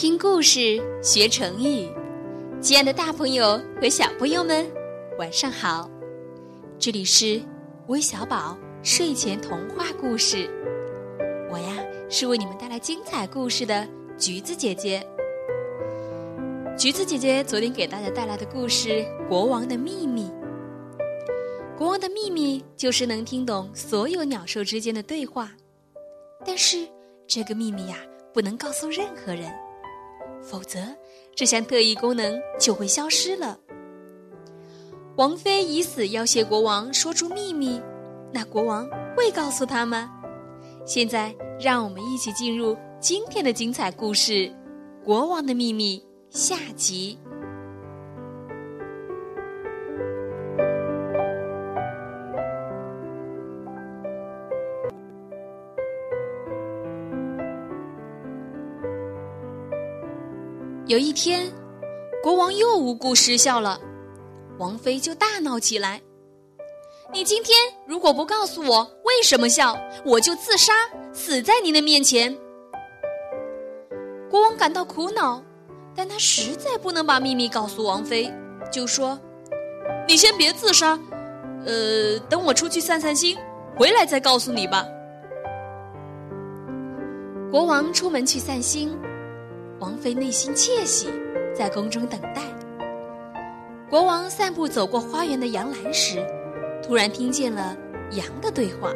听故事学成语，亲爱的大朋友和小朋友们，晚上好！这里是微小宝睡前童话故事，我呀是为你们带来精彩故事的橘子姐姐。橘子姐姐昨天给大家带来的故事《国王的秘密》。国王的秘密就是能听懂所有鸟兽之间的对话，但是这个秘密呀不能告诉任何人。否则，这项特异功能就会消失了。王妃以死要挟国王说出秘密，那国王会告诉他吗？现在，让我们一起进入今天的精彩故事《国王的秘密》下集。有一天，国王又无故失效了，王妃就大闹起来：“你今天如果不告诉我为什么笑，我就自杀，死在您的面前。”国王感到苦恼，但他实在不能把秘密告诉王妃，就说：“你先别自杀，呃，等我出去散散心，回来再告诉你吧。”国王出门去散心。王妃内心窃喜，在宫中等待。国王散步走过花园的杨栏时，突然听见了羊的对话。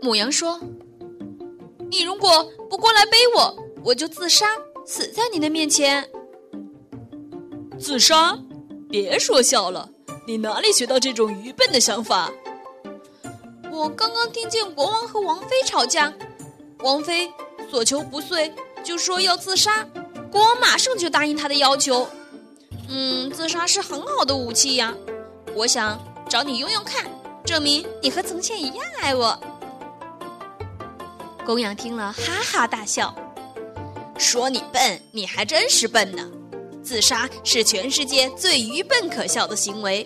母羊说：“你如果不过来背我，我就自杀，死在你的面前。”自杀？别说笑了，你哪里学到这种愚笨的想法？我刚刚听见国王和王妃吵架，王妃所求不遂，就说要自杀，国王马上就答应他的要求。嗯，自杀是很好的武器呀，我想找你用用看，证明你和从前一样爱我。公羊听了哈哈大笑，说：“你笨，你还真是笨呢。自杀是全世界最愚笨可笑的行为，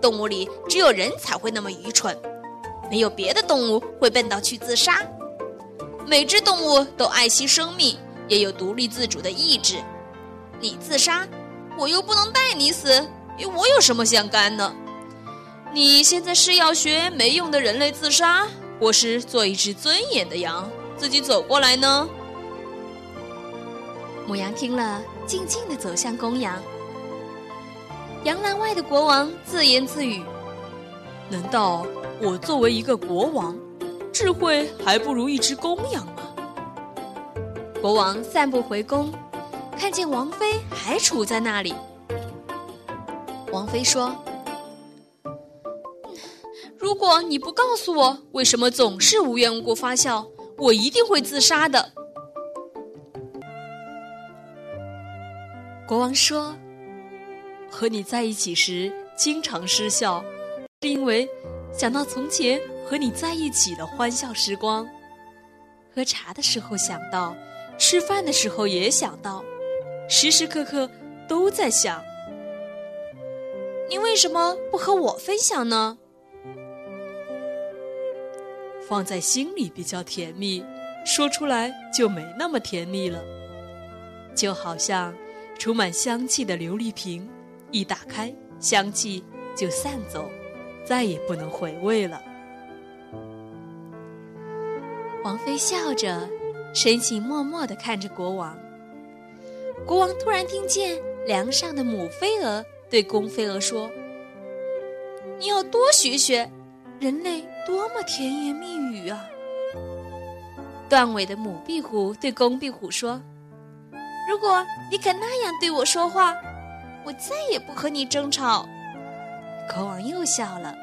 动物里只有人才会那么愚蠢。”没有别的动物会笨到去自杀。每只动物都爱惜生命，也有独立自主的意志。你自杀，我又不能带你死，与我有什么相干呢？你现在是要学没用的人类自杀，或是做一只尊严的羊，自己走过来呢？母羊听了，静静地走向公羊。羊栏外的国王自言自语：“难道？”我作为一个国王，智慧还不如一只公羊吗？国王散步回宫，看见王妃还杵在那里。王妃说：“如果你不告诉我为什么总是无缘无故发笑，我一定会自杀的。”国王说：“和你在一起时经常失笑，是因为……”想到从前和你在一起的欢笑时光，喝茶的时候想到，吃饭的时候也想到，时时刻刻都在想。你为什么不和我分享呢？放在心里比较甜蜜，说出来就没那么甜蜜了。就好像充满香气的琉璃瓶，一打开，香气就散走。再也不能回味了。王妃笑着，深情默默的看着国王。国王突然听见梁上的母飞蛾对公飞蛾说：“你要多学学，人类多么甜言蜜语啊！”断尾的母壁虎对公壁虎说：“如果你肯那样对我说话，我再也不和你争吵。”国王又笑了。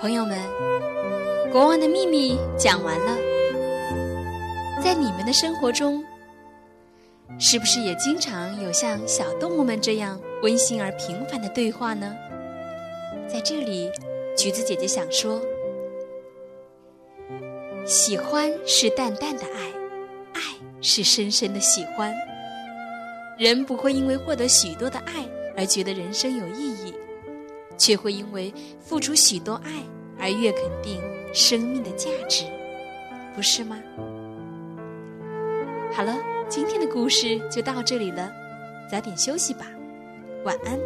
朋友们，国王的秘密讲完了。在你们的生活中，是不是也经常有像小动物们这样温馨而平凡的对话呢？在这里，橘子姐姐想说：喜欢是淡淡的爱，爱是深深的喜欢。人不会因为获得许多的爱而觉得人生有意义，却会因为付出许多爱而越肯定生命的价值，不是吗？好了。今天的故事就到这里了，早点休息吧，晚安。